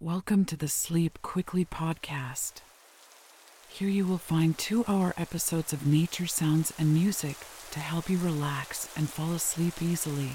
Welcome to the Sleep Quickly podcast. Here you will find two hour episodes of nature sounds and music to help you relax and fall asleep easily.